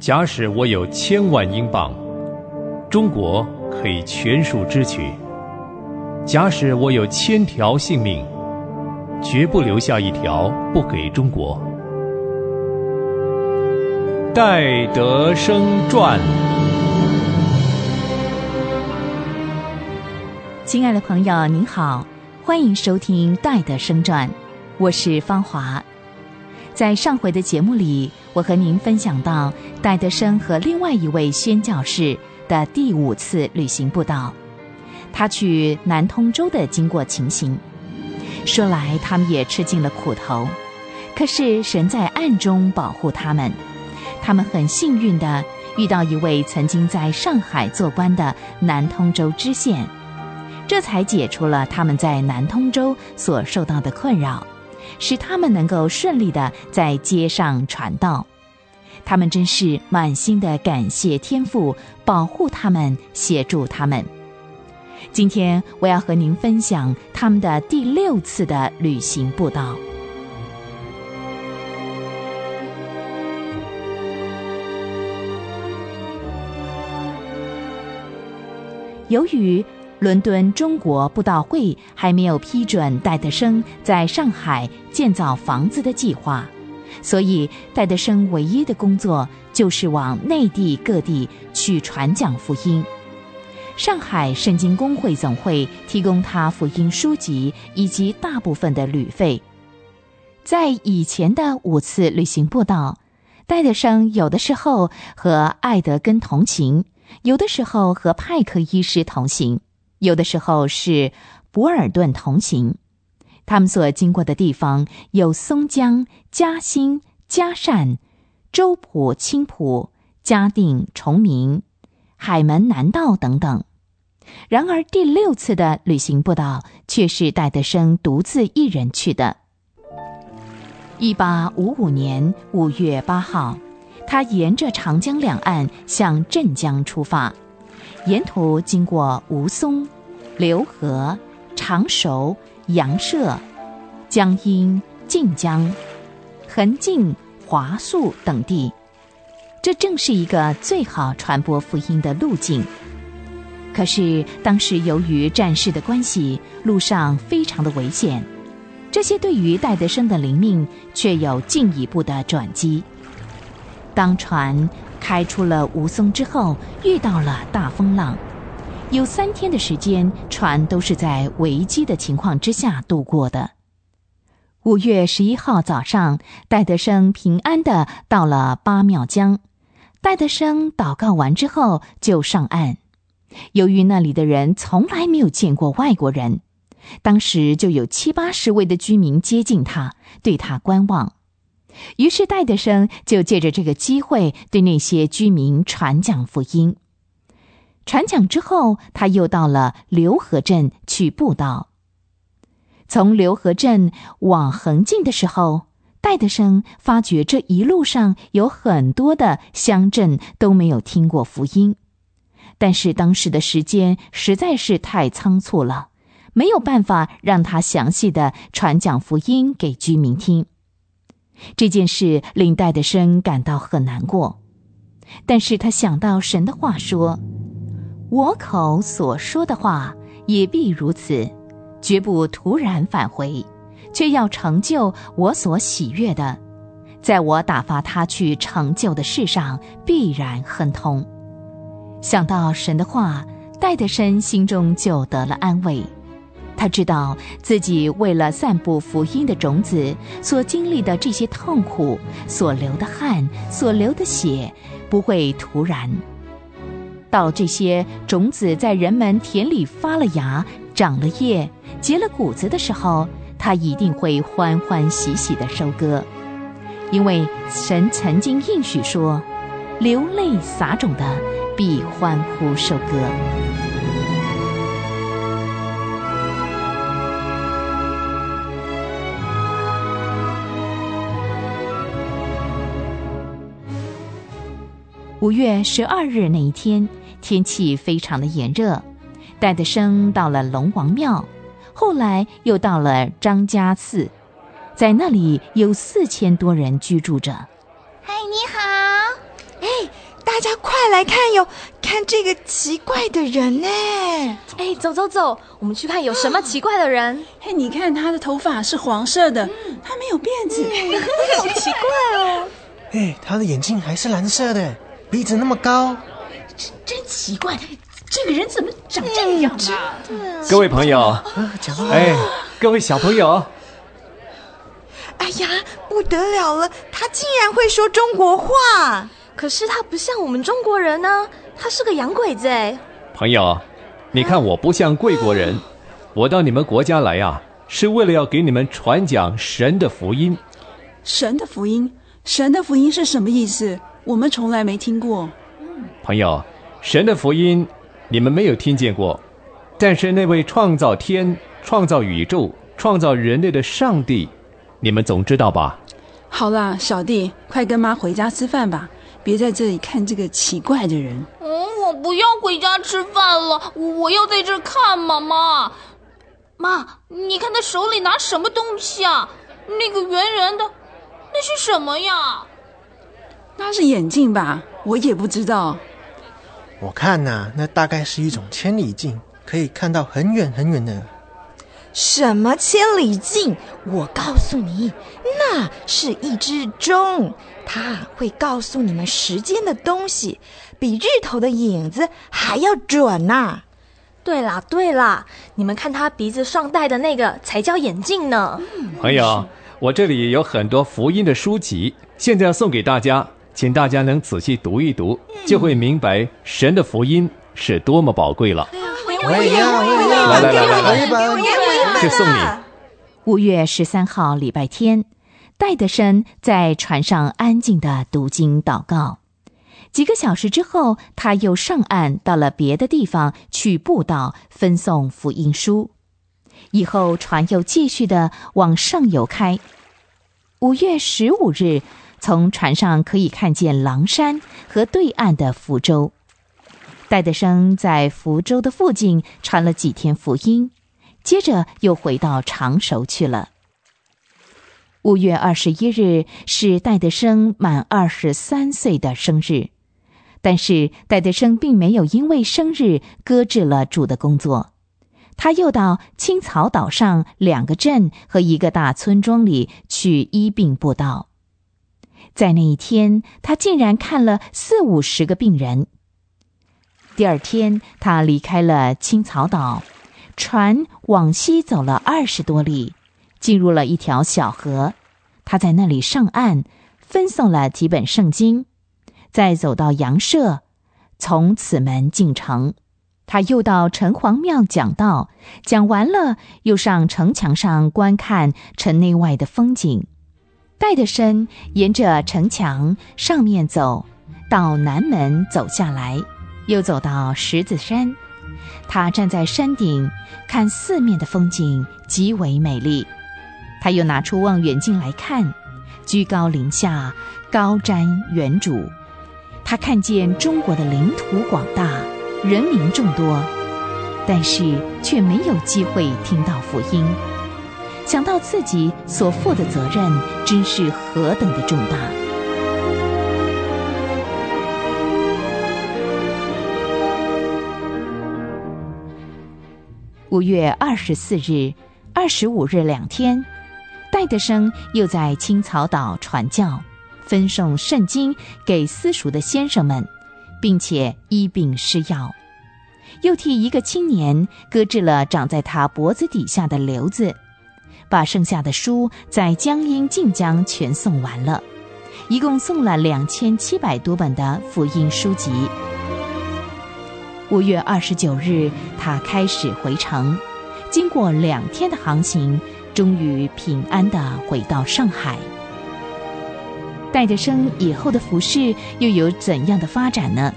假使我有千万英镑，中国可以全数支取；假使我有千条性命，绝不留下一条不给中国。戴德生传。亲爱的朋友，您好，欢迎收听《戴德生传》，我是芳华。在上回的节目里，我和您分享到戴德生和另外一位宣教士的第五次旅行步道，他去南通州的经过情形。说来他们也吃尽了苦头，可是神在暗中保护他们。他们很幸运的遇到一位曾经在上海做官的南通州知县，这才解除了他们在南通州所受到的困扰。使他们能够顺利的在街上传道，他们真是满心的感谢天父保护他们，协助他们。今天我要和您分享他们的第六次的旅行步道。由于。伦敦中国布道会还没有批准戴德生在上海建造房子的计划，所以戴德生唯一的工作就是往内地各地去传讲福音。上海圣经公会总会提供他福音书籍以及大部分的旅费。在以前的五次旅行步道，戴德生有的时候和艾德根同行，有的时候和派克医师同行。有的时候是博尔顿同行，他们所经过的地方有松江、嘉兴、嘉善、周浦、青浦、嘉定、崇明、海门南道等等。然而第六次的旅行步道却是戴德生独自一人去的。一八五五年五月八号，他沿着长江两岸向镇江出发。沿途经过吴淞、浏河、常熟、阳社、江阴、晋江、横泾、华宿等地，这正是一个最好传播福音的路径。可是当时由于战事的关系，路上非常的危险，这些对于戴德生的灵命却有进一步的转机。当船。开出了吴淞之后，遇到了大风浪，有三天的时间，船都是在危机的情况之下度过的。五月十一号早上，戴德生平安的到了八庙江。戴德生祷告完之后就上岸。由于那里的人从来没有见过外国人，当时就有七八十位的居民接近他，对他观望。于是戴德生就借着这个机会对那些居民传讲福音。传讲之后，他又到了刘河镇去布道。从刘河镇往横进的时候，戴德生发觉这一路上有很多的乡镇都没有听过福音，但是当时的时间实在是太仓促了，没有办法让他详细的传讲福音给居民听。这件事令戴德生感到很难过，但是他想到神的话说：“我口所说的话也必如此，绝不突然返回，却要成就我所喜悦的，在我打发他去成就的事上必然亨通。”想到神的话，戴德生心中就得了安慰。他知道自己为了散布福音的种子所经历的这些痛苦、所流的汗、所流的血，不会突然。到这些种子在人们田里发了芽、长了叶、结了谷子的时候，他一定会欢欢喜喜的收割，因为神曾经应许说：“流泪撒种的，必欢呼收割。”五月十二日那一天，天气非常的炎热。戴德生到了龙王庙，后来又到了张家寺，在那里有四千多人居住着。嗨，你好！哎，大家快来看哟，看这个奇怪的人呢！哎，走走走，我们去看有什么奇怪的人。嘿，你看他的头发是黄色的，他没有辫子，好奇怪哦。哎，他的眼睛还是蓝色的，鼻子那么高，真真奇怪，这个人怎么长这样啊？各位朋友，哎，各位小朋友，哎呀，不得了了，他竟然会说中国话！可是他不像我们中国人呢，他是个洋鬼子哎。朋友，你看我不像贵国人，我到你们国家来呀，是为了要给你们传讲神的福音。神的福音，神的福音是什么意思？我们从来没听过。朋友，神的福音你们没有听见过，但是那位创造天、创造宇宙、创造人类的上帝，你们总知道吧？好啦，小弟，快跟妈回家吃饭吧。别在这里看这个奇怪的人。嗯，我不要回家吃饭了，我要在这看妈妈。妈，你看他手里拿什么东西啊？那个圆圆的，那是什么呀？那是眼镜吧？我也不知道。我看呐，那大概是一种千里镜，可以看到很远很远的。什么千里镜？我告诉你，那是一只钟，它会告诉你们时间的东西，比日头的影子还要准呐。对啦对啦，你们看他鼻子上戴的那个才叫眼镜呢。朋友，我这里有很多福音的书籍，现在要送给大家，请大家能仔细读一读，就会明白神的福音是多么宝贵了。我也要，我也要，来来来来来，就送你。五月十三号礼拜天，戴德生在船上安静的读经祷告。几个小时之后，他又上岸到了别的地方去布道，分送福音书。以后船又继续的往上游开。五月十五日，从船上可以看见狼山和对岸的福州。戴德生在福州的附近传了几天福音，接着又回到常熟去了。五月二十一日是戴德生满二十三岁的生日，但是戴德生并没有因为生日搁置了主的工作，他又到青草岛上两个镇和一个大村庄里去医病布道。在那一天，他竟然看了四五十个病人。第二天，他离开了青草岛，船往西走了二十多里，进入了一条小河。他在那里上岸，分送了几本圣经，再走到羊舍，从此门进城。他又到城隍庙讲道，讲完了，又上城墙上观看城内外的风景。戴德生沿着城墙上面走，到南门走下来。又走到石子山，他站在山顶看四面的风景，极为美丽。他又拿出望远镜来看，居高临下，高瞻远瞩。他看见中国的领土广大，人民众多，但是却没有机会听到福音。想到自己所负的责任，真是何等的重大！五月二十四日、二十五日两天，戴德生又在青草岛传教，分送圣经给私塾的先生们，并且医病施药，又替一个青年搁置了长在他脖子底下的瘤子，把剩下的书在江阴晋江全送完了，一共送了两千七百多本的福音书籍。五月二十九日，他开始回城，经过两天的航行，终于平安的回到上海。戴德生以后的服饰又有怎样的发展呢？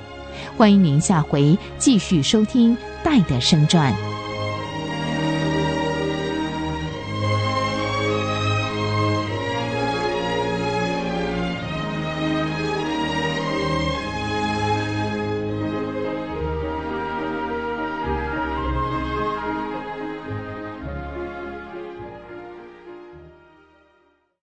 欢迎您下回继续收听《戴德生传》。